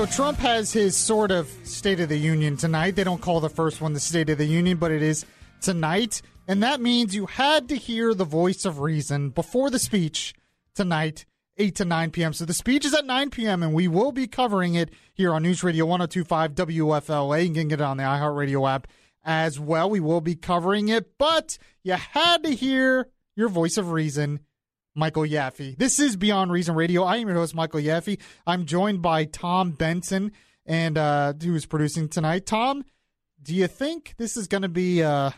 So Trump has his sort of State of the Union tonight. They don't call the first one the State of the Union, but it is tonight. And that means you had to hear the voice of reason before the speech tonight, 8 to 9 p.m. So the speech is at 9 p.m., and we will be covering it here on News Radio 1025 WFLA. You can get it on the iHeartRadio app as well. We will be covering it, but you had to hear your voice of reason Michael Yaffe. This is Beyond Reason Radio. I am your host, Michael Yaffe. I'm joined by Tom Benson, and uh, who is producing tonight. Tom, do you think this is going to be? Uh,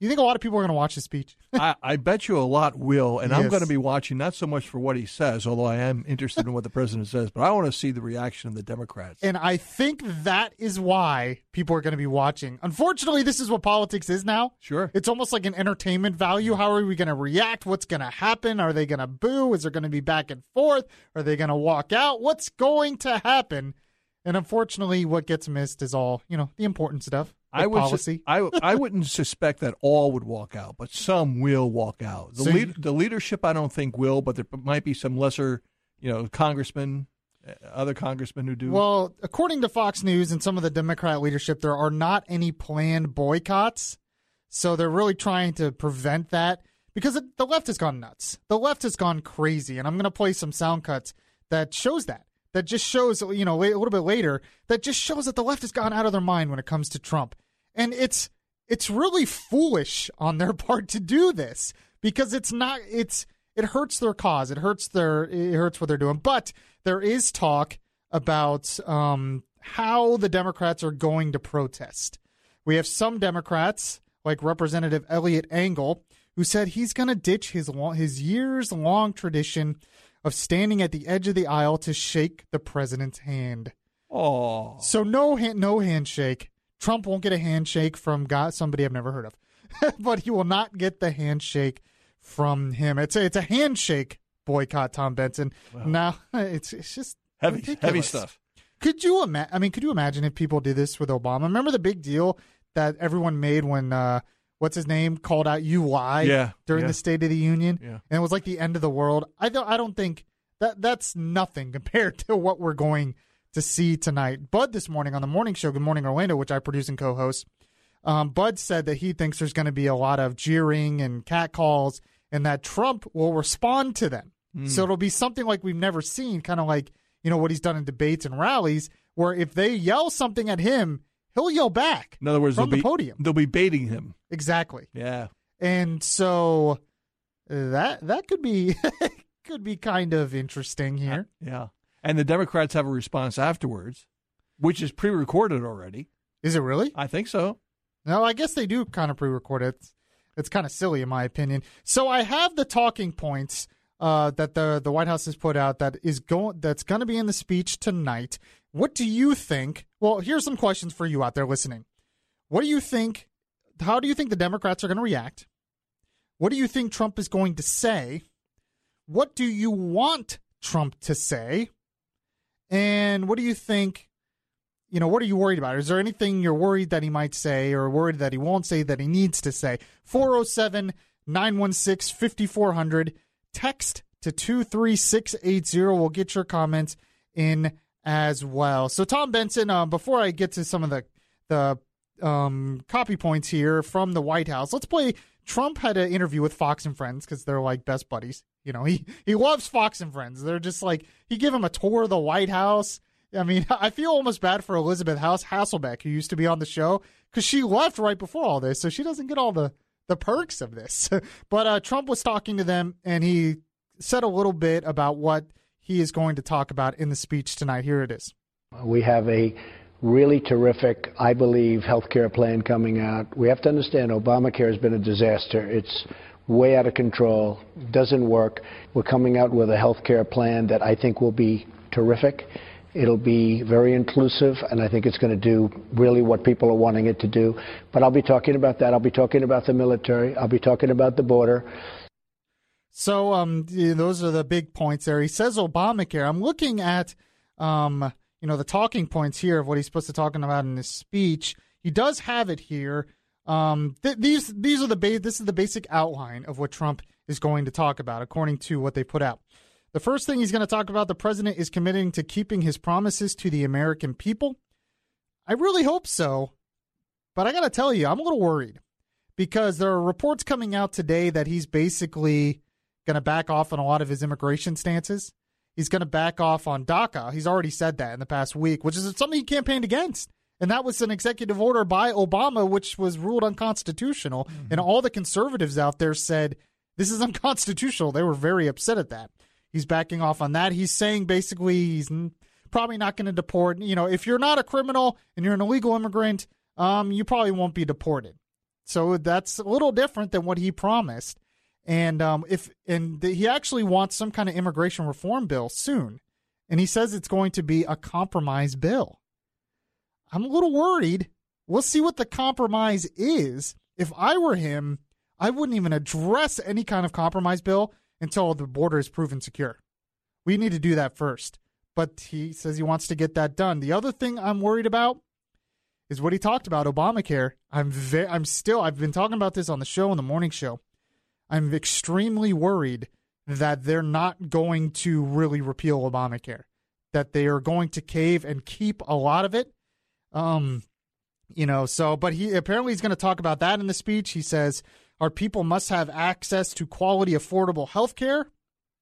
you think a lot of people are going to watch the speech? I, I, bet you a lot will, and Yes. I'm going to be watching not so much for what he says, although I am interested in what the president says, but I want to see the reaction of the Democrats. and I think that is why people are going to be watching. Unfortunately, this is what politics is now. Sure. It's almost like an entertainment value. How are we going to react? What's going to happen? Are they going to boo? Is there going to be back and forth? Are they going to walk out? What's going to happen? And unfortunately, what gets missed is all, you know, the important stuff. Like I would policy. I I wouldn't suspect that all would walk out, but some will walk out. The So lead, you- the leadership, I don't think will, but there might be some lesser, you know, congressmen, uh, other congressmen who do. Well, according to Fox News and some of the Democrat leadership, there are not any planned boycotts. So they're really trying to prevent that because the left has gone nuts. The left has gone crazy. And I'm going to play some sound cuts that shows that. That just shows, you know, a little bit later, that just shows that the left has gone out of their mind when it comes to Trump. And it's it's really foolish on their part to do this because it's not it's it hurts their cause. It hurts their it hurts what they're doing. But there is talk about um, how the Democrats are going to protest. We have some Democrats, like Representative Eliot Engel, who said he's going to ditch his his years long tradition of standing at the edge of the aisle to shake the president's hand. oh, So no hand, no handshake. Trump won't get a handshake from God, somebody I've never heard of, but he will not get the handshake from him. It's a, it's a handshake boycott, Tom Benson. Now it's it's just heavy, ridiculous. heavy stuff. Could you imagine? I mean, could you imagine if people did this with Obama? Remember the big deal that everyone made when uh, what's his name called out "You lie" Yeah, during yeah. the State of the Union, Yeah. and it was like the end of the world. I don't. I don't think that that's nothing compared to what we're going to see tonight. Bud this morning on the morning show, Good Morning Orlando, which I produce and co-host. Um, Bud said that he thinks there's going to be a lot of jeering and catcalls, and that Trump will respond to them. So it'll be something like we've never seen, kind of like you know what he's done in debates and rallies, where if they yell something at him, he'll yell back. In other words, from they'll the be podium. they'll be baiting him. Exactly, Yeah. and so that that could be could be kind of interesting here. Yeah. And the Democrats have a response afterwards, which is pre recorded already. Is it really? I think so. No, I guess they do kind of pre-record it. It's, it's kind of silly in my opinion. So I have the talking points uh, that the the White House has put out that is going that's going to be in the speech tonight. What do you think? Well, here's some questions for you out there listening. What do you think? How do you think the Democrats are going to react? What do you think Trump is going to say? What do you want Trump to say? And what do you think you know, what are you worried about? Is there anything you're worried that he might say or worried that he won't say that he needs to say? 407 916 5400. Text to 23680. We'll get your comments in as well. So, Tom Benson, uh, before I get to some of the, the um, copy points here from the White House, let's play. Trump had an interview with Fox and Friends because they're like best buddies. You know, he, he loves Fox and Friends. They're just like, he gave him a tour of the White House. I mean, I feel almost bad for Elisabeth House Hasselbeck, who used to be on the show, because she left right before all this, so she doesn't get all the the perks of this. but uh, Trump was talking to them, and he said a little bit about what he is going to talk about in the speech tonight. Here it is. We have a really terrific, I believe, health care plan coming out. We have to understand Obamacare has been a disaster. It's way out of control, doesn't work. We're coming out with a health care plan that I think will be terrific. It'll be very inclusive, and I think it's going to do really what people are wanting it to do. But I'll be talking about that. I'll be talking about the military. I'll be talking about the border. So, um, those are the big points there. He says Obamacare. I'm looking at, um, you know, the talking points here of what he's supposed to talking about in his speech. He does have it here. Um, th- these these are the ba- this is the basic outline of what Trump is going to talk about, according to what they put out. The first thing he's going to talk about: the president is committing to keeping his promises to the American people. I really hope so, but I got to tell you, I'm a little worried because there are reports coming out today that he's basically going to back off on a lot of his immigration stances. He's going to back off on DACA. He's already said that in the past week, which is something he campaigned against. And that was an executive order by Obama, which was ruled unconstitutional. Mm-hmm. And all the conservatives out there said, this is unconstitutional. They were very upset at that. He's backing off on that. He's saying basically he's probably not going to deport. You know, if you're not a criminal and you're an illegal immigrant, um, you probably won't be deported. So that's a little different than what he promised. And um, if and the, he actually wants some kind of immigration reform bill soon, and he says it's going to be a compromise bill. I'm a little worried. We'll see what the compromise is. If I were him, I wouldn't even address any kind of compromise bill until the border is proven secure. We need to do that first. But he says he wants to get that done. The other thing I'm worried about is what he talked about Obamacare. I'm ve- I'm still I've been talking about this on the show on the morning show. I'm extremely worried that they're not going to really repeal Obamacare. That they are going to cave and keep a lot of it um, you know, so but he apparently he's going to talk about that in the speech. He says our people must have access to quality, affordable health care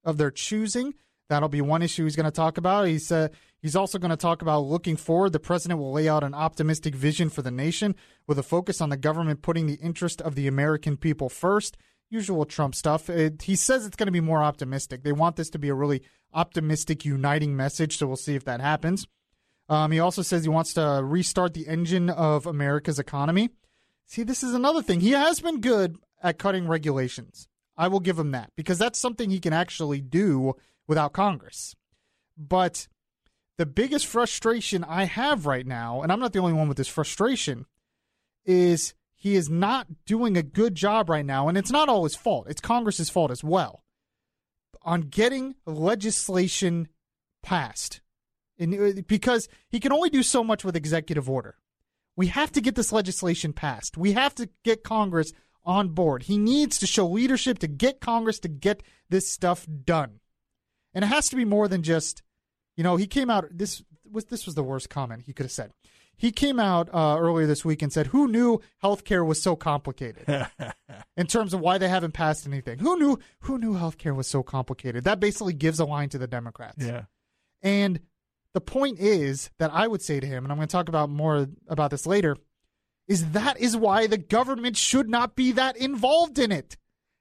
of their choosing. That'll be one issue he's going to talk about. He said he's also going to talk about looking forward. The president will lay out an optimistic vision for the nation with a focus on the government putting the interest of the American people first. Usual Trump stuff. It, he says it's going to be more optimistic. They want this to be a really optimistic, uniting message. So we'll see if that happens. Um, he also says he wants to restart the engine of America's economy. See, this is another thing. He has been good at cutting regulations. I will give him that because that's something he can actually do without Congress. But the biggest frustration I have right now, and I'm not the only one with this frustration, is he is not doing a good job right now. And it's not all his fault, it's Congress's fault as well on getting legislation passed uh, because he can only do so much with executive order. We have to get this legislation passed. We have to get Congress on board. He needs to show leadership to get Congress to get this stuff done. And it has to be more than just, you know, he came out this was this was the worst comment he could have said. He came out uh, earlier this week and said, "Who knew healthcare was so complicated?" in terms of why they haven't passed anything. Who knew? Who knew healthcare was so complicated? That basically gives a line to the Democrats. Yeah. And the point is that I would say to him, and I'm going to talk about more about this later, is that is why the government should not be that involved in it.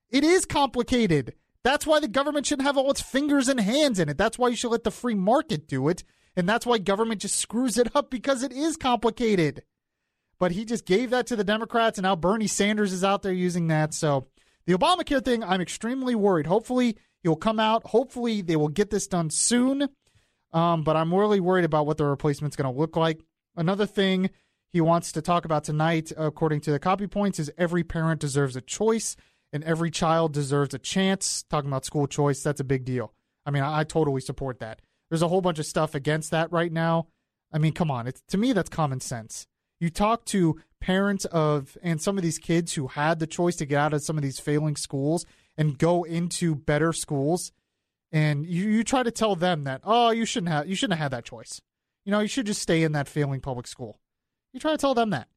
It is complicated. That's why the government shouldn't have all its fingers and hands in it. That's why you should let the free market do it. And that's why government just screws it up because it is complicated. But he just gave that to the Democrats, and now Bernie Sanders is out there using that. So the Obamacare thing, I'm extremely worried. Hopefully, he will come out. Hopefully, they will get this done soon. Um, but I'm really worried about what the replacement's going to look like. Another thing he wants to talk about tonight, according to the copy points, is every parent deserves a choice and every child deserves a chance. Talking about school choice, that's a big deal. I mean, I, I totally support that. There's a whole bunch of stuff against that right now. I mean, come on. It's, to me, that's common sense. You talk to parents of, and some of these kids who had the choice to get out of some of these failing schools and go into better schools and you, you try to tell them that oh you shouldn't have you shouldn't have had that choice you know you should just stay in that failing public school you try to tell them that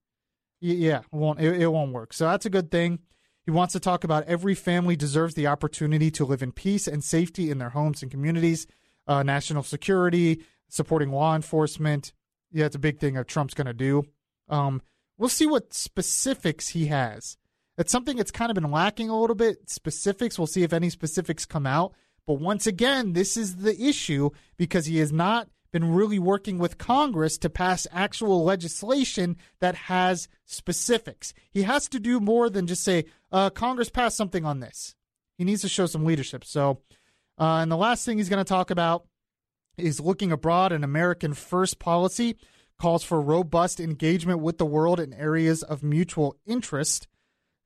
yeah it won't it, it won't work so that's a good thing he wants to talk about every family deserves the opportunity to live in peace and safety in their homes and communities uh, national security supporting law enforcement yeah it's a big thing that trump's going to do um, we'll see what specifics he has It's something that's kind of been lacking a little bit. Specifics, we'll see if any specifics come out. But once again, this is the issue because he has not been really working with Congress to pass actual legislation that has specifics. He has to do more than just say, uh, Congress passed something on this. He needs to show some leadership. So, uh, and the last thing he's going to talk about is looking abroad. An American first policy calls for robust engagement with the world in areas of mutual interest.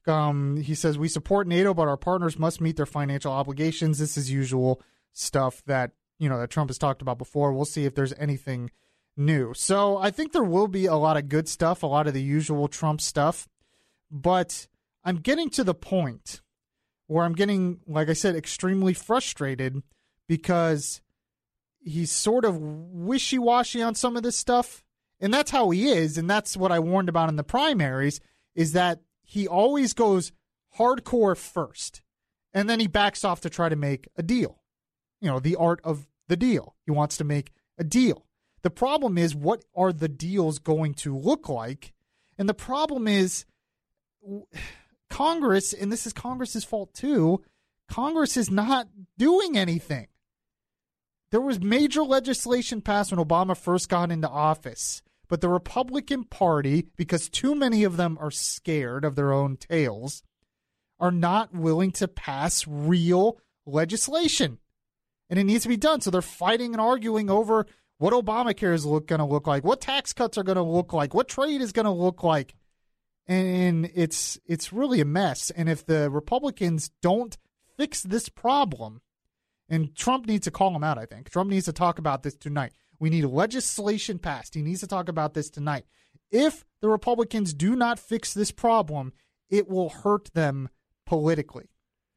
Um, he says we support NATO, but our partners must meet their financial obligations. This is usual stuff that you know that Trump has talked about before. We'll see if there's anything new. So I think there will be a lot of good stuff, a lot of the usual Trump stuff, but I'm getting to the point where I'm getting, like I said, extremely frustrated because he's sort of wishy washy on some of this stuff. And that's how he is. And that's what I warned about in the primaries is that he always goes hardcore first and then he backs off to try to make a deal. You know, the art of the deal. He wants to make a deal. The problem is, what are the deals going to look like? And the problem is, Congress, and this is Congress's fault too, Congress is not doing anything. There was major legislation passed when Obama first got into office, but the Republican Party, because too many of them are scared of their own tails, are not willing to pass real legislation. And it needs to be done. So they're fighting and arguing over what Obamacare is going to look like, what tax cuts are going to look like, what trade is going to look like and it's it's really a mess. And if the Republicans don't fix this problem, and Trump needs to call them out, I think Trump needs to talk about this tonight. We need legislation passed. He needs to talk about this tonight. If the Republicans do not fix this problem, it will hurt them politically.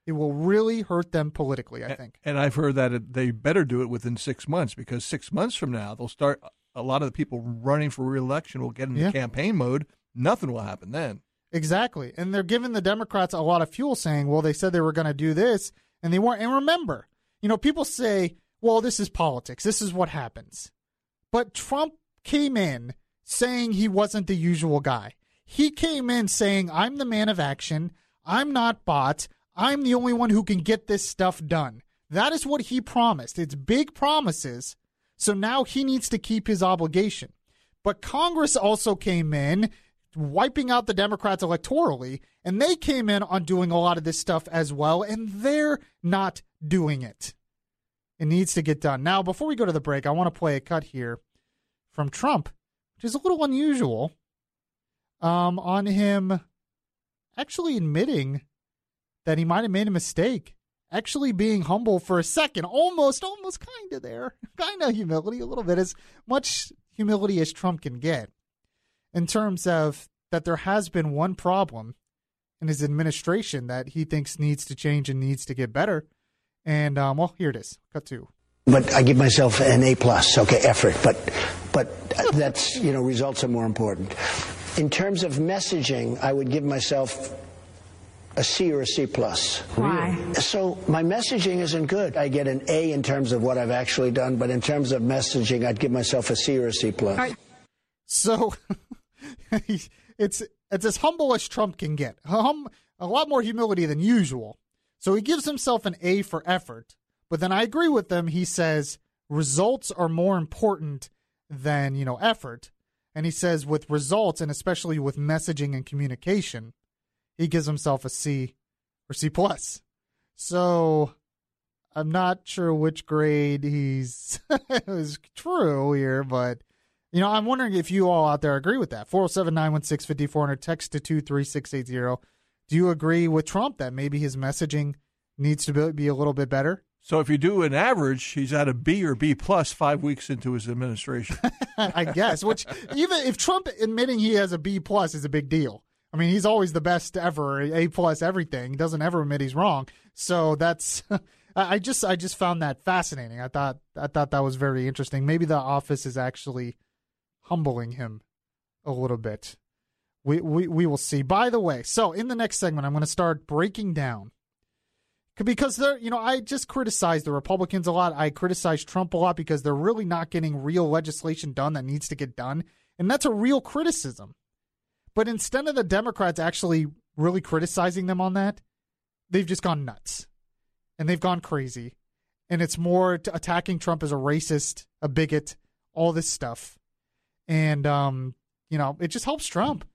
It will really hurt them politically, I think. And I've heard that they better do it within six months because six months from now, they'll start. A lot of the people running for reelection will get into yeah. campaign mode nothing will happen then. Exactly. And they're giving the Democrats a lot of fuel saying, well, they said they were going to do this and they weren't. And remember, you know, people say, well, this is politics. This is what happens. But Trump came in saying he wasn't the usual guy. He came in saying, I'm the man of action. I'm not bought. I'm the only one who can get this stuff done. That is what he promised. It's big promises. So now he needs to keep his obligation. But Congress also came in wiping out the Democrats electorally, and they came in on doing a lot of this stuff as well, and they're not doing it. It needs to get done. Now, before we go to the break, I want to play a cut here from Trump, which is a little unusual, um, on him actually admitting that he might have made a mistake, actually being humble for a second, almost, almost kind of there, kind of humility, a little bit, as much humility as Trump can get in terms of that there has been one problem in his administration that he thinks needs to change and needs to get better. And um, well, here it is. Cut two. But I give myself an A plus. Okay, effort. But but that's you know results are more important. In terms of messaging, I would give myself a C or a C plus. Why? So my messaging isn't good. I get an A in terms of what I've actually done, but in terms of messaging, I'd give myself a C or a C plus. Right. So it's it's as humble as Trump can get. Hum, a lot more humility than usual. So he gives himself an A for effort. But then I agree with him. He says results are more important than you know effort. And he says with results and especially with messaging and communication, he gives himself a C or C plus. So I'm not sure which grade he's is true here, but you know, I'm wondering if you all out there agree with that. 407 916 5400, text to 23680. Do you agree with Trump that maybe his messaging needs to be a little bit better? So if you do an average, he's at a B or B plus five weeks into his administration. I guess. Which even if Trump admitting he has a B plus is a big deal. I mean, he's always the best ever, A plus everything. He doesn't ever admit he's wrong. So that's I just I just found that fascinating. I thought I thought that was very interesting. Maybe the office is actually humbling him a little bit. We, we, we will see. By the way, so in the next segment, I'm going to start breaking down because they're, you know, I just criticize the Republicans a lot. I criticize Trump a lot because they're really not getting real legislation done that needs to get done. And that's a real criticism. But instead of the Democrats actually really criticizing them on that, they've just gone nuts and they've gone crazy. And it's more attacking Trump as a racist, a bigot, all this stuff. And, um, you know, it just helps Trump.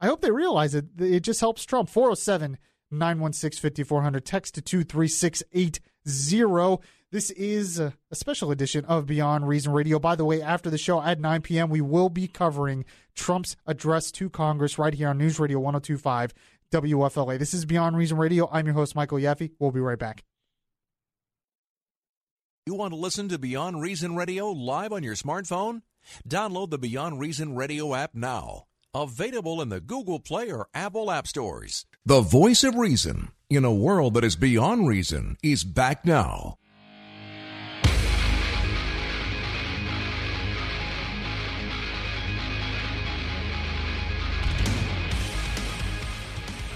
I hope they realize it. It just helps Trump. 407 916 5400. Text to 23680. This is a special edition of Beyond Reason Radio. By the way, after the show at 9 p.m., we will be covering Trump's address to Congress right here on News Radio 1025 WFLA. This is Beyond Reason Radio. I'm your host, Michael Yaffe. We'll be right back. You want to listen to Beyond Reason Radio live on your smartphone? Download the Beyond Reason Radio app now. Available in the Google Play or Apple App Stores. The voice of reason in a world that is beyond reason is back now.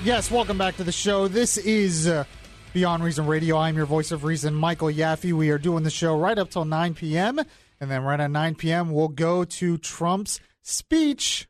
Yes, welcome back to the show. This is uh, Beyond Reason Radio. I'm your voice of reason, Michael Yaffe. We are doing the show right up till 9 p.m. And then right at 9 p.m., we'll go to Trump's speech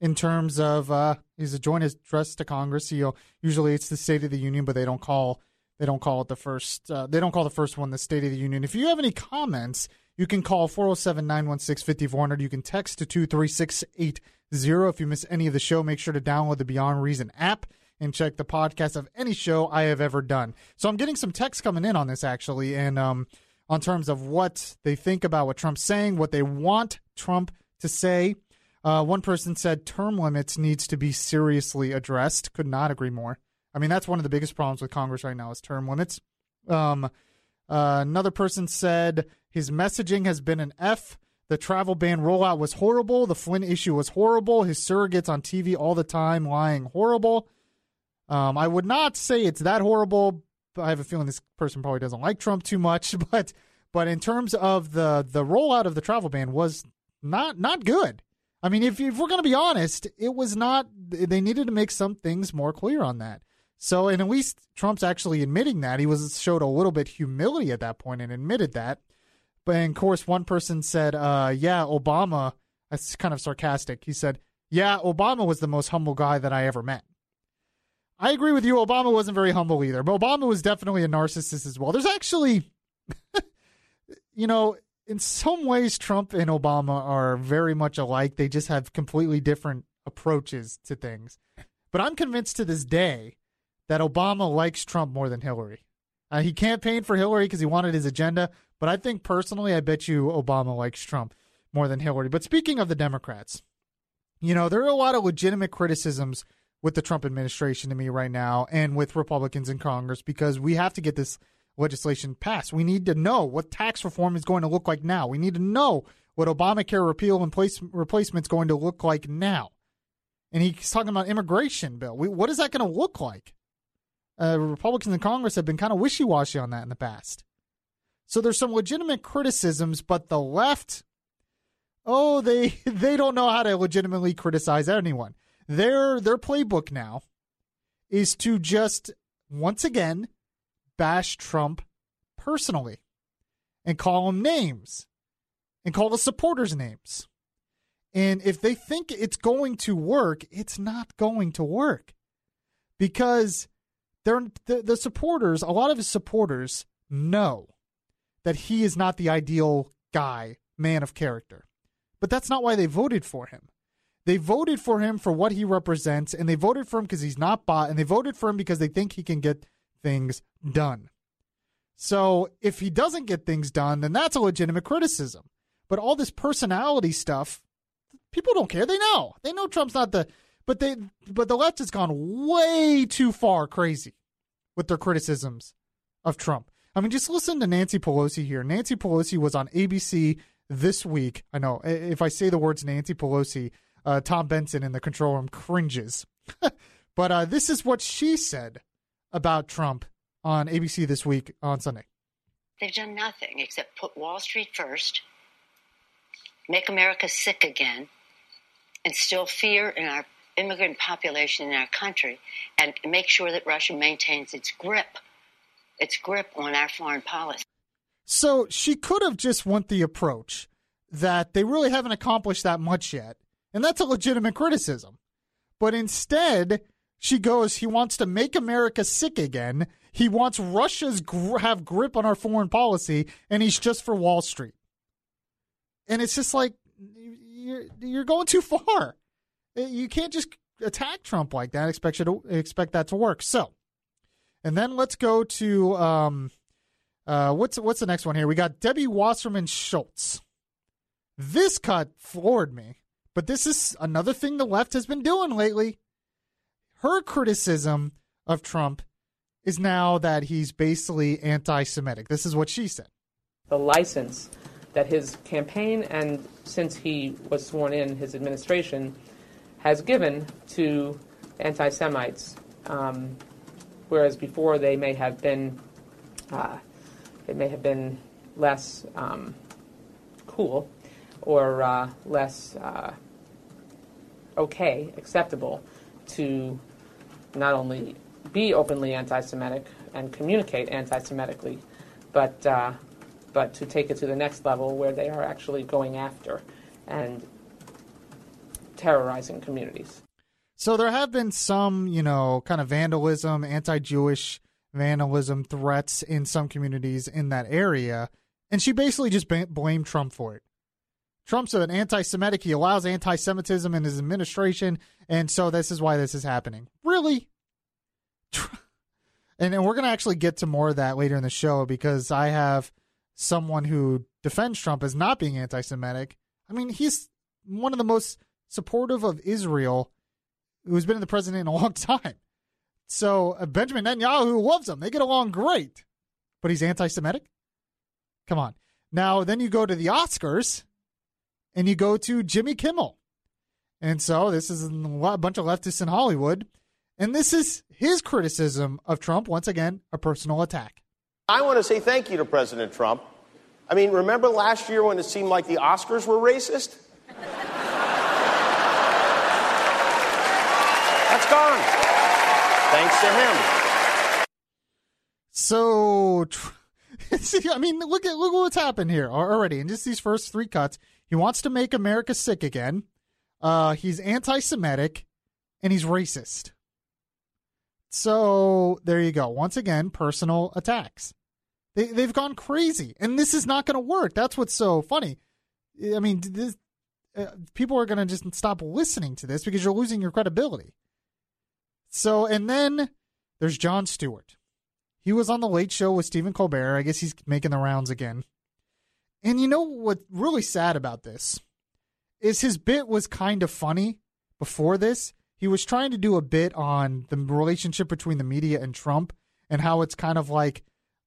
in terms of uh, a joint address to Congress. Know, usually it's the State of the Union, but they don't call they don't call it the first. Uh, they don't call the first one the State of the Union. If you have any comments, you can call 407 916 5400. You can text to 23680. If you miss any of the show, make sure to download the Beyond Reason app and check the podcast of any show I have ever done. So I'm getting some text coming in on this actually, and um, on terms of what they think about what Trump's saying, what they want Trump to say. Uh, one person said term limits needs to be seriously addressed. Could not agree more. I mean, that's one of the biggest problems with Congress right now is term limits. Um, uh, another person said his messaging has been an F. The travel ban rollout was horrible. The Flynn issue was horrible. His surrogates on TV all the time lying horrible. Um, I would not say it's that horrible. I have a feeling this person probably doesn't like Trump too much, but but in terms of the the rollout of the travel ban was not not good. I mean, if, if we're going to be honest, it was not. They needed to make some things more clear on that. So, and at least Trump's actually admitting that he was showed a little bit humility at that point and admitted that. But of course, one person said, uh, "Yeah, Obama." That's kind of sarcastic. He said, "Yeah, Obama was the most humble guy that I ever met." I agree with you. Obama wasn't very humble either, but Obama was definitely a narcissist as well. There's actually, you know, in some ways, Trump and Obama are very much alike. They just have completely different approaches to things. But I'm convinced to this day that Obama likes Trump more than Hillary. Uh, he campaigned for Hillary because he wanted his agenda, but I think personally, I bet you Obama likes Trump more than Hillary. But speaking of the Democrats, you know, there are a lot of legitimate criticisms with the Trump administration to me right now and with Republicans in Congress because we have to get this legislation passed. We need to know what tax reform is going to look like now. We need to know what Obamacare repeal and place, replacement is going to look like now. And he's talking about immigration bill. We, what is that going to look like? Uh, Republicans in Congress have been kind of wishy washy on that in the past. So there's some legitimate criticisms, but the left, oh, they they don't know how to legitimately criticize anyone. Their their playbook now is to just once again bash Trump personally and call him names and call the supporters names. And if they think it's going to work, it's not going to work because they're, the, the supporters, a lot of his supporters know that he is not the ideal guy, man of character. But that's not why they voted for him. They voted for him for what he represents, and they voted for him because he's not bought, and they voted for him because they think he can get things done. So if he doesn't get things done, then that's a legitimate criticism. But all this personality stuff, people don't care. They know. They know Trump's not the but they but the left has gone way too far crazy with their criticisms of Trump. I mean, just listen to Nancy Pelosi here. Nancy Pelosi was on ABC this week. I know if I say the words Nancy Pelosi, uh, Tom Benson in the control room cringes. but uh, this is what she said about Trump on ABC this week on Sunday. They've done nothing except put Wall Street first, make America sick again, instill fear in our immigrant population in our country, and make sure that Russia maintains its grip, its grip on our foreign policy. So she could have just went the approach that they really haven't accomplished that much yet and that's a legitimate criticism. But instead, She goes, he wants to make America sick again. He wants Russia's gr- have grip on our foreign policy, and he's just for Wall Street. And it's just like you're you're going too far. You can't just attack Trump like that. Expect you to expect that to work. So, and then let's go to um, uh, what's what's the next one here? We got Debbie Wasserman Schultz. This cut floored me, but this is another thing the left has been doing lately. Her criticism of Trump is now that he's basically anti-Semitic. This is what she said. The license that his campaign and since he was sworn in, his administration has given to anti Semites, um, whereas before they may have been, uh, it may have been less um, cool or uh, less uh, okay, acceptable to not only be openly anti Semitic and communicate anti Semitically, but uh, but to take it to the next level where they are actually going after and terrorizing communities. So there have been some, you know, kind of vandalism, anti-Jewish vandalism threats in some communities in that area, and she basically just blamed Trump for it. Trump's an anti-Semitic. He allows anti-Semitism in his administration, and so this is why this is happening. Really? And, and we're going to actually get to more of that later in the show because I have someone who defends Trump as not being anti Semitic. I mean, he's one of the most supportive of Israel who's been in the president in a long time. So uh, Benjamin Netanyahu loves him. They get along great. But he's anti Semitic? Come on. Now, then you go to the Oscars and you go to Jimmy Kimmel. And so this is a bunch of leftists in Hollywood. And this is his criticism of Trump, once again, a personal attack. I want to say thank you to President Trump. I mean, remember last year when it seemed like the Oscars were racist? That's gone. Thanks to him. So, see, I mean, look at look what's happened here already in just these first three cuts. He wants to make America sick again. Uh, he's anti-Semitic, and he's racist. So there you go. Once again, personal attacks. They they've gone crazy, and this is not going to work. That's what's so funny. I mean, this, uh, people are going to just stop listening to this because you're losing your credibility. So, and then there's Jon Stewart. He was on the Late Show with Stephen Colbert. I guess he's making the rounds again. And you know what's really sad about this is his bit was kind of funny before this he was trying to do a bit on the relationship between the media and Trump and how it's kind of like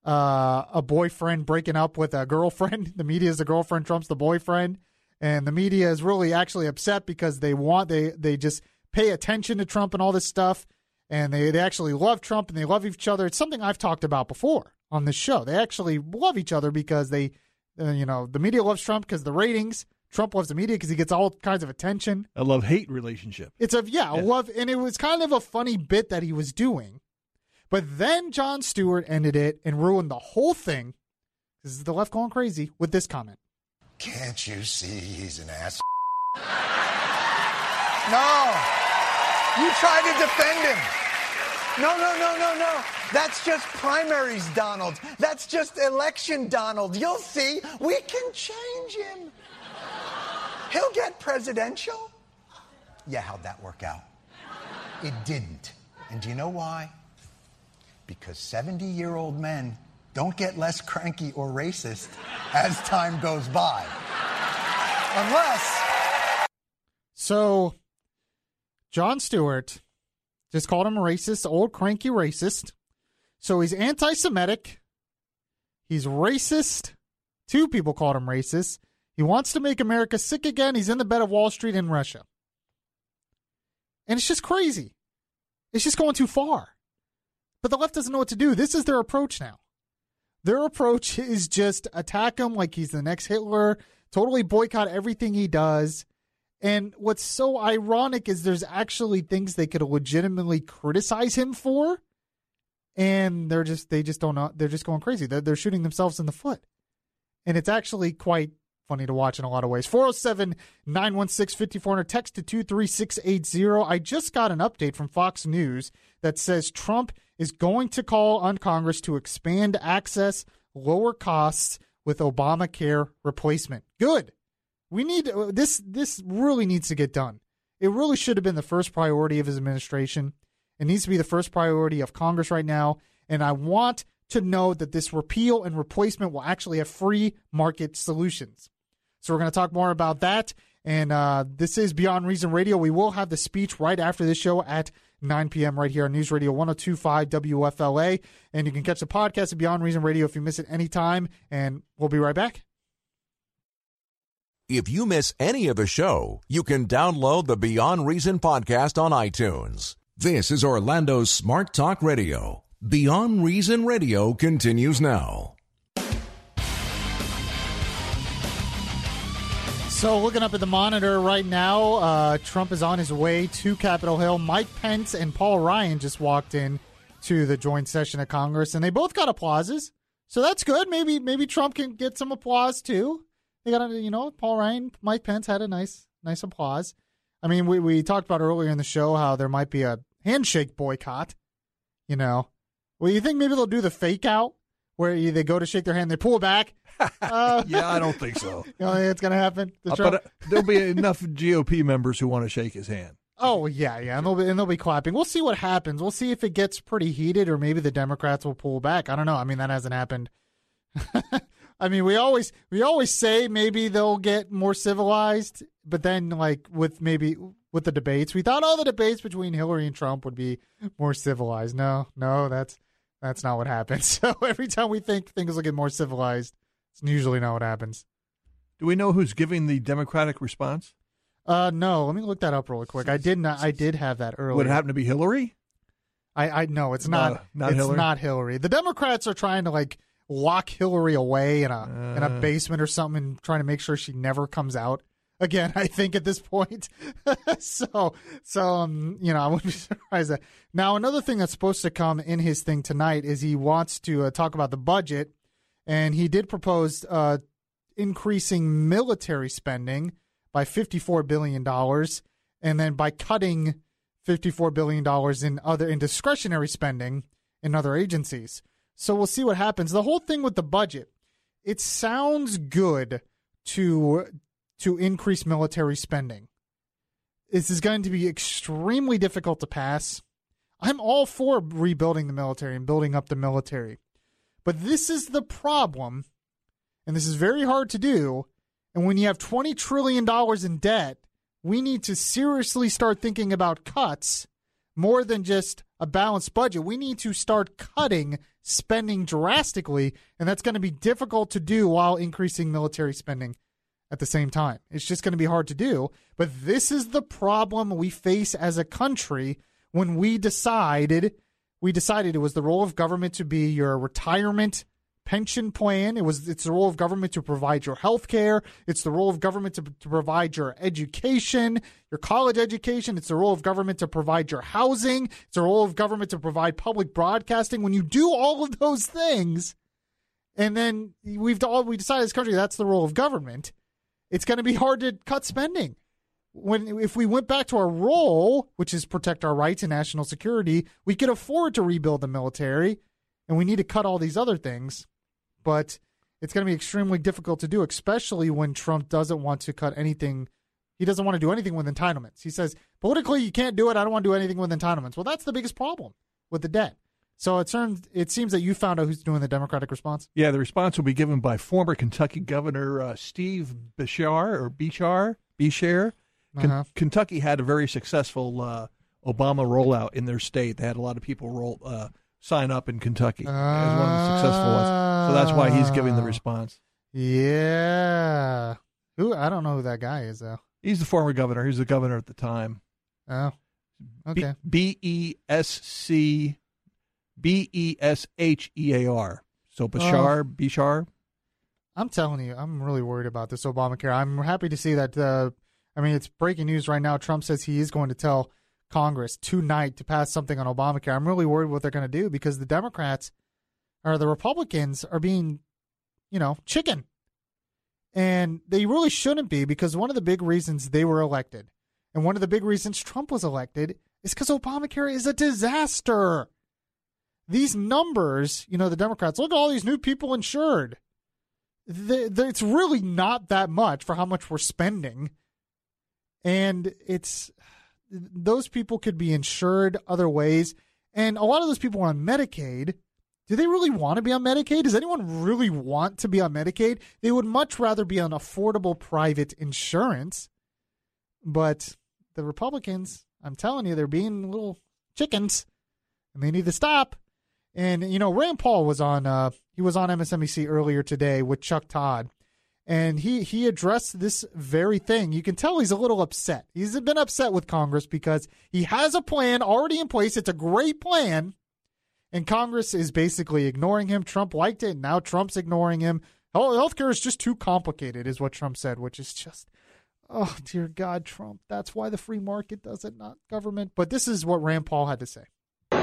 uh, a boyfriend breaking up with a girlfriend. The media is the girlfriend, Trump's the boyfriend, and the media is really actually upset because they want they they just pay attention to Trump and all this stuff, and they they actually love Trump and they love each other. It's something I've talked about before on this show. They actually love each other because they, uh, you know, the media loves Trump because the ratings Trump loves the media because he gets all kinds of attention. A love hate relationship. It's a yeah, yeah, love, and it was kind of a funny bit that he was doing, but then Jon Stewart ended it and ruined the whole thing. This is the left going crazy with this comment. Can't you see he's an ass? No, you try to defend him. No, no, no, no, no. That's just primaries, Donald. That's just election, Donald. You'll see. We can change him. He'll get presidential. Yeah, how'd that work out? It didn't. And do you know why? Because 70 year old men don't get less cranky or racist as time goes by. Unless. So, Jon Stewart just called him a racist, old cranky racist. So he's anti Semitic. He's racist. Two people called him racist. He wants to make America sick again. He's in the bed of Wall Street in Russia. And it's just crazy. It's just going too far. But the left doesn't know what to do. This is their approach now. Their approach is just attack him like he's the next Hitler, totally boycott everything he does. And what's so ironic is there's actually things they could legitimately criticize him for. And they're just, they just don't they're just going crazy. They're, they're shooting themselves in the foot. And it's actually quite funny to watch in a lot of ways. 407 916 5400, text to 23680. I just got an update from Fox News that says Trump is going to call on Congress to expand access, lower costs with Obamacare replacement. Good. We need this. This really needs to get done. It really should have been the first priority of his administration. It needs to be the first priority of Congress right now. And I want to know that this repeal and replacement will actually have free market solutions. So we're going to talk more about that. And uh, this is Beyond Reason Radio. We will have the speech right after this show at 9 p.m. right here on News Radio 1025 WFLA. And you can catch the podcast of Beyond Reason Radio if you miss it anytime. And we'll be right back. If you miss any of the show, you can download the Beyond Reason podcast on iTunes. This is Orlando's Smart Talk Radio. Beyond Reason Radio continues now. So, looking up at the monitor right now, uh, Trump is on his way to Capitol Hill. Mike Pence and Paul Ryan just walked in to the joint session of Congress, and they both got applauses. So that's good. Maybe maybe Trump can get some applause too. They got you know Paul Ryan, Mike Pence had a nice nice applause. I mean, we we talked about earlier in the show how there might be a handshake boycott. You know, well, you think maybe they'll do the fake out where you, they go to shake their hand, they pull back. Uh, yeah, I don't think so. You know, it's going to happen. Uh, but uh, there'll be enough GOP members who want to shake his hand. Oh yeah, yeah, and they'll be and they'll be clapping. We'll see what happens. We'll see if it gets pretty heated, or maybe the Democrats will pull back. I don't know. I mean, that hasn't happened. I mean, we always we always say maybe they'll get more civilized, but then like with maybe with the debates, we thought all the debates between Hillary and Trump would be more civilized. No, no, that's that's not what happens. So every time we think things will get more civilized, it's usually not what happens. Do we know who's giving the Democratic response? Uh, no. Let me look that up really quick. I did not. I did have that earlier. Would it happen to be Hillary? I I know it's not. Uh, not it's Hillary. not Hillary. The Democrats are trying to like lock Hillary away in a uh, in a uh. basement or something, and trying to make sure she never comes out again. I think at this point. so so um, you know I wouldn't be surprised that now another thing that's supposed to come in his thing tonight is he wants to uh, talk about the budget, and he did propose uh, increasing military spending by fifty four billion dollars, and then by cutting fifty four billion dollars in other in discretionary spending in other agencies. So we'll see what happens. The whole thing with the budget, it sounds good to to increase military spending. This is going to be extremely difficult to pass. I'm all for rebuilding the military and building up the military. But this is the problem, and this is very hard to do. And when you have $20 trillion in debt, we need to seriously start thinking about cuts more than just a balanced budget. We need to start cutting spending drastically, and that's going to be difficult to do while increasing military spending at the same time. It's just going to be hard to do. But this is the problem we face as a country when we decided we decided it was the role of government to be your retirement pension plan. It was it's the role of government to provide your health care. It's the role of government to, to provide your education, your college education. It's the role of government to provide your housing. It's the role of government to provide public broadcasting. When you do all of those things, and then we've all we decided as a country that's the role of government it's going to be hard to cut spending. When if we went back to our role, which is protect our rights and national security, we could afford to rebuild the military, and we need to cut all these other things. But it's going to be extremely difficult to do, especially when Trump doesn't want to cut anything. He doesn't want to do anything with entitlements. He says politically you can't do it. I don't want to do anything with entitlements. Well, that's the biggest problem with the debt. So it turns. It seems that you found out who's doing the Democratic response. Yeah, the response will be given by former Kentucky Governor uh, Steve Beshear or Bishar Bishar. Uh-huh. Kentucky had a very successful uh, Obama rollout in their state. They had a lot of people roll uh, sign up in Kentucky uh, as one of the successful ones. So that's why he's giving the response. Yeah. Who I don't know who that guy is though. He's the former governor. He was the governor at the time. Oh. Okay. B E S C B E S H E A R. So Bashar, uh, Bishar. I'm telling you, I'm really worried about this Obamacare. I'm happy to see that. Uh, I mean, it's breaking news right now. Trump says he is going to tell Congress tonight to pass something on Obamacare. I'm really worried what they're going to do because the Democrats or the Republicans are being, you know, chicken. And they really shouldn't be because one of the big reasons they were elected and one of the big reasons Trump was elected is because Obamacare is a disaster. These numbers, you know, the Democrats, look at all these new people insured. The, the, it's really not that much for how much we're spending. And it's those people could be insured other ways. And a lot of those people are on Medicaid. Do they really want to be on Medicaid? Does anyone really want to be on Medicaid? They would much rather be on affordable private insurance. But the Republicans, I'm telling you, they're being little chickens and they need to stop. And, you know, Rand Paul was on, uh, he was on MSNBC earlier today with Chuck Todd and he he addressed this very thing. You can tell he's a little upset. He's been upset with Congress because he has a plan already in place. It's a great plan, and Congress is basically ignoring him. Trump liked it, and now Trump's ignoring him. Oh, Healthcare is just too complicated, is what Trump said, which is just, oh dear God, Trump. That's why the free market does it, not government. But this is what Rand Paul had to say.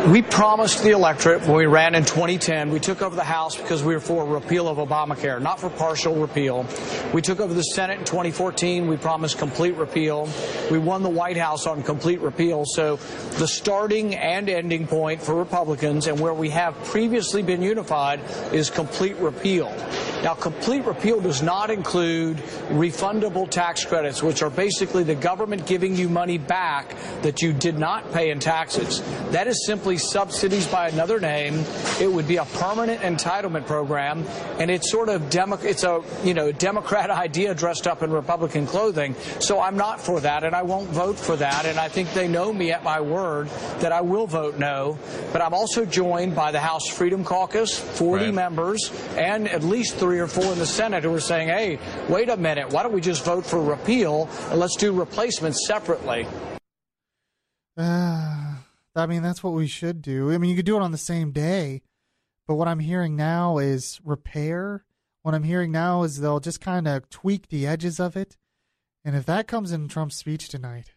We promised the electorate when we ran in 2010, we took over the House because we were for repeal of Obamacare, not for partial repeal. We took over the Senate in 2014. We promised complete repeal. We won the White House on complete repeal. So the starting and ending point for Republicans and where we have previously been unified is complete repeal. Now, complete repeal does not include refundable tax credits, which are basically the government giving you money back that you did not pay in taxes. That is simply subsidies by another name. It would be a permanent entitlement program, and it's sort of demo- it's a you know Democrat idea dressed up in Republican clothing. So I'm not for that, and I won't vote for that. And I think they know me at my word that I will vote no. But I'm also joined by the House Freedom Caucus, 40 right. members, and at least three or four in the Senate who are saying, "Hey, wait a minute, why don't we just vote for repeal and let's do replacements separately?" Uh, I mean, that's what we should do. I mean, you could do it on the same day, but what I'm hearing now is repair. What I'm hearing now is they'll just kind of tweak the edges of it. And if that comes in Trump's speech tonight,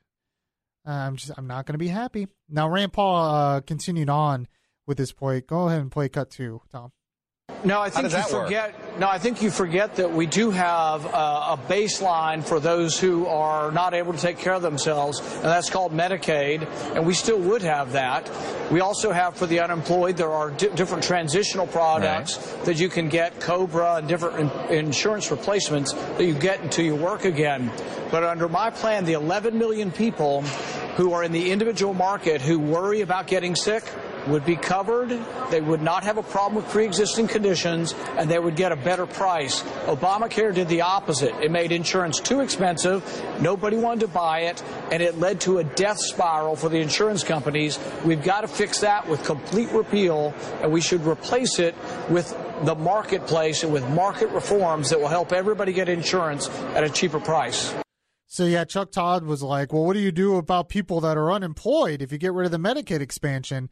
I'm just I'm not going to be happy. Now, Rand Paul uh, continued on with this point. Go ahead and play cut two, Tom. No, I think you forget. Work? No, I think you forget that we do have a, a, baseline for those who are not able to take care of themselves, and that's called Medicaid, and we still would have that. We also have for the unemployed, there are di- different transitional products right. that you can get, Cobra and different in- insurance replacements that you get until you work again. But under my plan, the 11 million people who are in the individual market who worry about getting sick would be covered, they would not have a problem with pre-existing conditions, and they would get a better price. Obamacare did the opposite. It made insurance too expensive, nobody wanted to buy it, and it led to a death spiral for the insurance companies. We've got to fix that with complete repeal, and we should replace it with the marketplace and with market reforms that will help everybody get insurance at a cheaper price. So yeah, Chuck Todd was like, "Well, what do you do about people that are unemployed if you get rid of the Medicaid expansion?"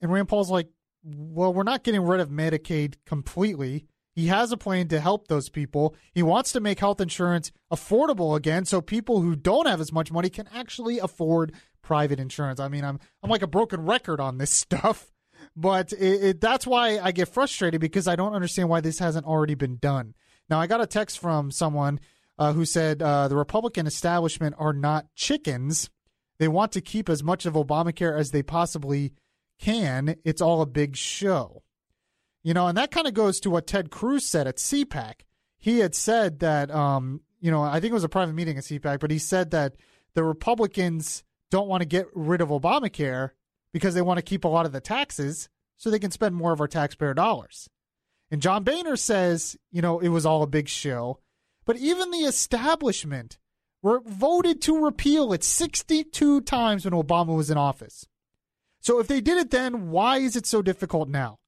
And Rand Paul's like, well, we're not getting rid of Medicaid completely. He has a plan to help those people. He wants to make health insurance affordable again so people who don't have as much money can actually afford private insurance. I mean, I'm I'm like a broken record on this stuff, but it, it, that's why I get frustrated because I don't understand why this hasn't already been done. Now, I got a text from someone uh, who said uh, the Republican establishment are not chickens. They want to keep as much of Obamacare as they possibly can. It's all a big show. You know, and that kind of goes to what Ted Cruz said at CPAC. He had said that, um, you know, I think it was a private meeting at CPAC, but he said that the Republicans don't want to get rid of Obamacare because they want to keep a lot of the taxes so they can spend more of our taxpayer dollars. And John Boehner says, you know, it was all a big show. But even the establishment were voted to repeal it 62 times when Obama was in office. So if they did it then, why is it so difficult now?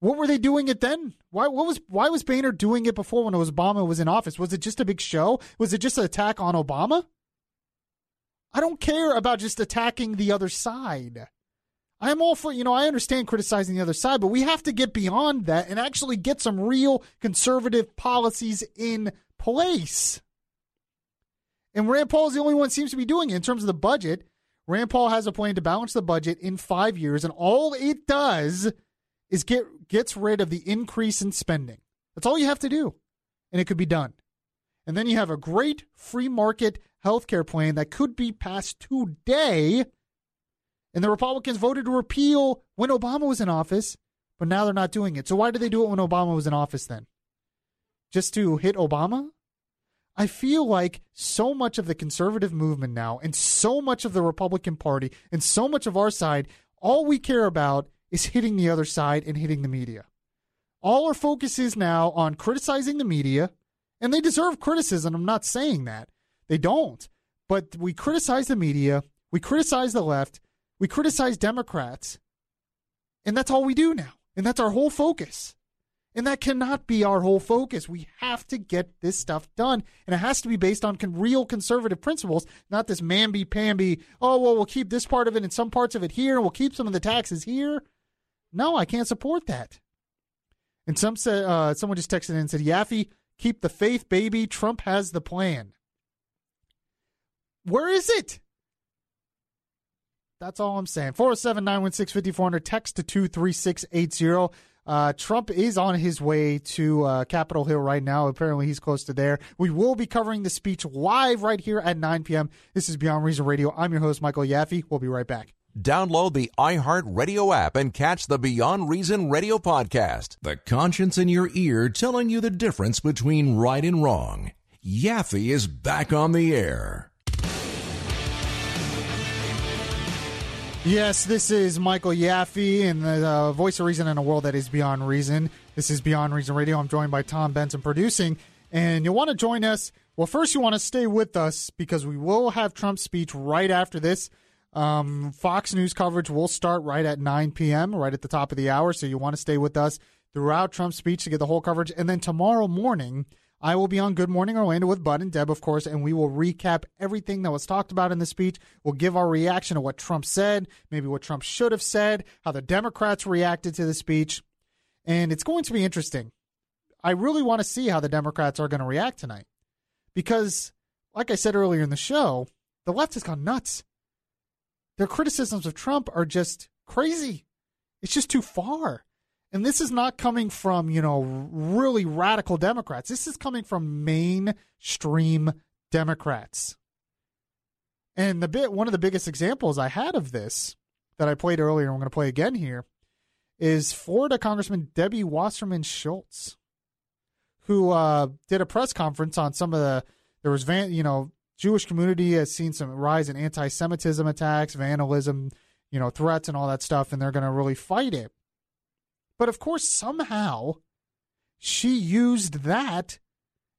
What were they doing it then? Why what was why was Boehner doing it before when Obama was in office? Was it just a big show? Was it just an attack on Obama? I don't care about just attacking the other side. I'm all for, you know, I understand criticizing the other side, but we have to get beyond that and actually get some real conservative policies in place. And Rand Paul is the only one seems to be doing it in terms of the budget. Rand Paul has a plan to balance the budget in five years, and all it does is get gets rid of the increase in spending. That's all you have to do, and it could be done. And then you have a great free market healthcare plan that could be passed today. And the Republicans voted to repeal when Obama was in office, but now they're not doing it. So why did they do it when Obama was in office then? Just to hit Obama? I feel like so much of the conservative movement now and so much of the Republican Party and so much of our side, all we care about is hitting the other side and hitting the media. All our focus is now on criticizing the media, and they deserve criticism. I'm not saying that. They don't. But we criticize the media, we criticize the left, we criticize Democrats, and that's all we do now. And that's our whole focus. And that cannot be our whole focus. We have to get this stuff done. And it has to be based on con- real conservative principles, not this mamby pamby, oh, well, we'll keep this part of it and some parts of it here, and we'll keep some of the taxes here. No, I can't support that. And some said, uh, someone just texted in and said, Yaffe, keep the faith, baby. Trump has the plan. Where is it? That's all I'm saying. 407 916 5400, text to 23680. Uh, Trump is on his way to uh, Capitol Hill right now. Apparently, he's close to there. We will be covering the speech live right here at 9 p.m. This is Beyond Reason Radio. I'm your host, Michael Yaffe. We'll be right back. Download the iHeartRadio app and catch the Beyond Reason Radio podcast. The conscience in your ear telling you the difference between right and wrong. Yaffe is back on the air. Yes, this is Michael Yaffe and the uh, voice of reason in a world that is beyond reason. This is Beyond Reason Radio. I'm joined by Tom Benson producing, and you'll want to join us. Well, first, you want to stay with us because we will have Trump's speech right after this. Um, Fox News coverage will start right at 9 p.m., right at the top of the hour. So you want to stay with us throughout Trump's speech to get the whole coverage. And then tomorrow morning, I will be on Good Morning Orlando with Bud and Deb, of course, and we will recap everything that was talked about in the speech. We'll give our reaction to what Trump said, maybe what Trump should have said, how the Democrats reacted to the speech. And it's going to be interesting. I really want to see how the Democrats are going to react tonight. Because, like I said earlier in the show, the left has gone nuts. Their criticisms of Trump are just crazy. It's just too far. And this is not coming from, you know, really radical Democrats. This is coming from mainstream Democrats. And the bit one of the biggest examples I had of this that I played earlier, and I'm going to play again here, is Florida Congressman Debbie Wasserman Schultz, who uh, did a press conference on some of the there was van, you know Jewish community has seen some rise in anti-Semitism attacks, vandalism, you know threats, and all that stuff, and they're going to really fight it. But of course, somehow she used that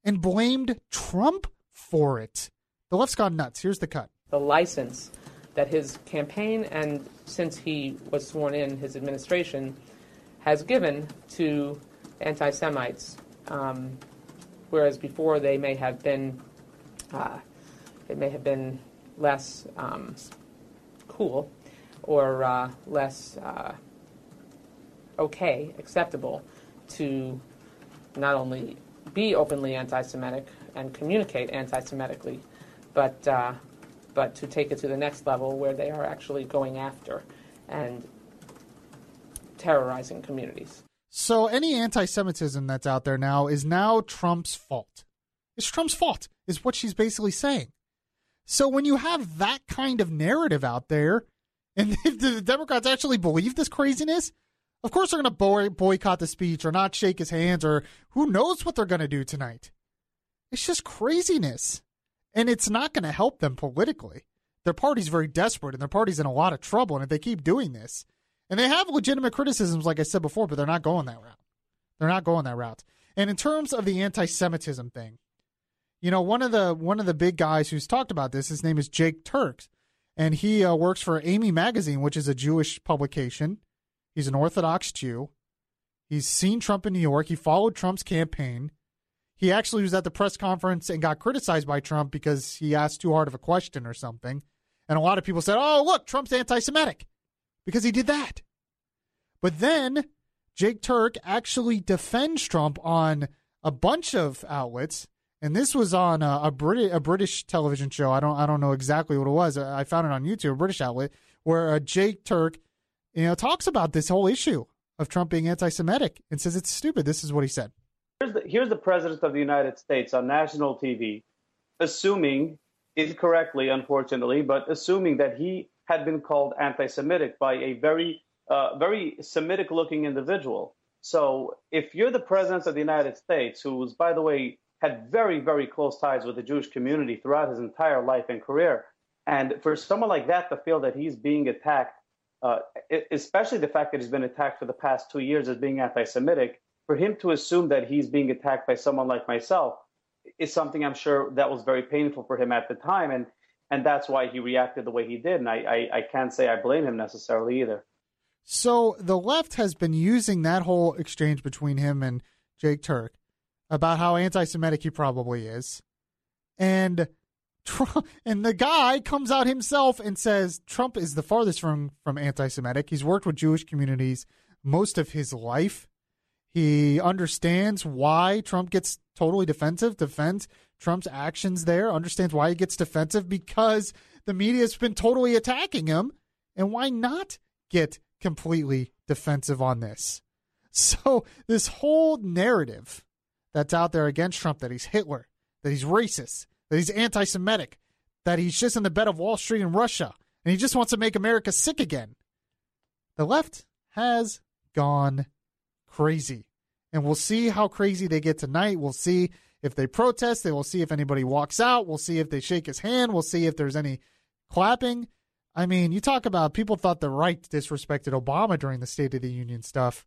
and blamed Trump for it. The left's gone nuts. Here's the cut. The license that his campaign and since he was sworn in, his administration has given to anti Semites, um, whereas before they may have been, uh, it may have been less um, cool or uh, less. Uh, okay, acceptable to not only be openly anti-Semitic and communicate anti-Semitically, but uh, but to take it to the next level where they are actually going after and terrorizing communities. So any anti-Semitism that's out there now is now Trump's fault. It's Trump's fault, is what she's basically saying. So when you have that kind of narrative out there, and if the Democrats actually believe this craziness, of course, they're going to boy- boycott the speech or not shake his hands or who knows what they're going to do tonight. It's just craziness. And it's not going to help them politically. Their party's very desperate and their party's in a lot of trouble. And if they keep doing this, and they have legitimate criticisms, like I said before, but they're not going that route. They're not going that route. And in terms of the anti-Semitism thing, you know, one of the one of the big guys who's talked about this, his name is Jake Turx, and he uh, works for Ami Magazine, which is a Jewish publication. He's an Orthodox Jew. He's seen Trump in New York. He followed Trump's campaign. He actually was at the press conference and got criticized by Trump because he asked too hard of a question or something. And a lot of people said, oh, look, Trump's anti Semitic because he did that. But then Jake Turk actually defends Trump on a bunch of outlets. And this was on a, a, British, a British television show. I don't I don't know exactly what it was. I found it on YouTube, a British outlet, where uh, Jake Turk you know, talks about this whole issue of Trump being anti Semitic and says it's stupid. This is what he said. here's the, here's the president of the United States on national TV, assuming incorrectly, unfortunately, but assuming that he had been called anti-Semitic by a very uh, very Semitic-looking individual. So if you're the president of the United States, who's by the way had very very close ties with the Jewish community throughout his entire life and career, and for someone like that to feel that he's being attacked, uh, especially the fact that he's been attacked for the past two years as being anti-Semitic, for him to assume that he's being attacked by someone like myself is something I'm sure that was very painful for him at the time, and and that's why he reacted the way he did. And I, I, I can't say I blame him necessarily either. So the left has been using that whole exchange between him and Jake Turk about how anti-Semitic he probably is, and Trump and the guy comes out himself and says Trump is the farthest from from anti-Semitic. He's worked with Jewish communities most of his life. He understands why Trump gets totally defensive, defends Trump's actions there, understands why he gets defensive because the media has been totally attacking him. And why not get completely defensive on this? So, this whole narrative that's out there against Trump that he's Hitler, that he's racist, that he's anti Semitic, that he's just in the bed of Wall Street in Russia, and he just wants to make America sick again. The left has gone crazy. And we'll see how crazy they get tonight. We'll see if they protest. They will see if anybody walks out. We'll see if they shake his hand. We'll see if there's any clapping. I mean, you talk about people thought the right disrespected Obama during the State of the Union stuff.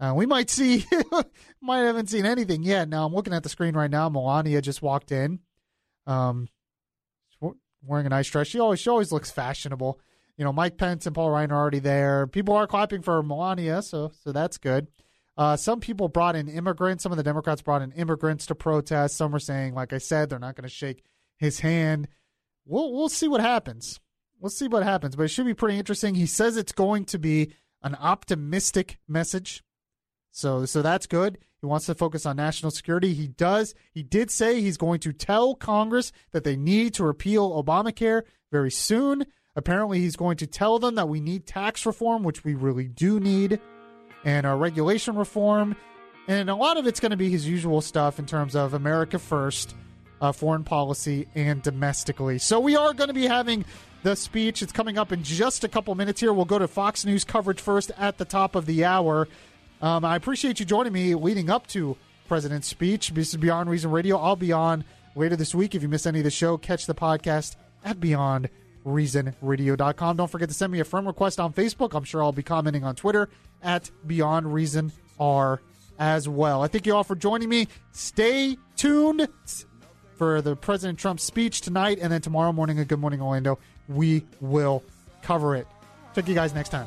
Uh, we might see, might haven't seen anything yet. Now I'm looking at the screen right now. Melania just walked in, um, wearing a nice dress. She always, she always looks fashionable. You know, Mike Pence and Paul Ryan are already there. People are clapping for Melania, so so that's good. Uh, some people brought in immigrants. Some of the Democrats brought in immigrants to protest. Some are saying, like I said, they're not going to shake his hand. We'll we'll see what happens. We'll see what happens, but it should be pretty interesting. He says it's going to be an optimistic message, so so that's good. He wants to focus on national security. He does. He did say he's going to tell Congress that they need to repeal Obamacare very soon. Apparently, he's going to tell them that we need tax reform, which we really do need and our regulation reform. And a lot of it's going to be his usual stuff in terms of America first, uh, foreign policy, and domestically. So we are going to be having the speech. It's coming up in just a couple minutes here. We'll go to Fox News coverage first at the top of the hour. Um, I appreciate you joining me leading up to President's speech. This is Beyond Reason Radio. I'll be on later this week. If you miss any of the show, catch the podcast at Beyond reasonradio.com. Don't forget to send me a friend request on Facebook. I'm sure I'll be commenting on Twitter at Beyond Reason R as well. I thank you all for joining me. Stay tuned for the President Trump speech tonight, and then tomorrow morning at Good Morning Orlando, we will cover it. To you guys next time.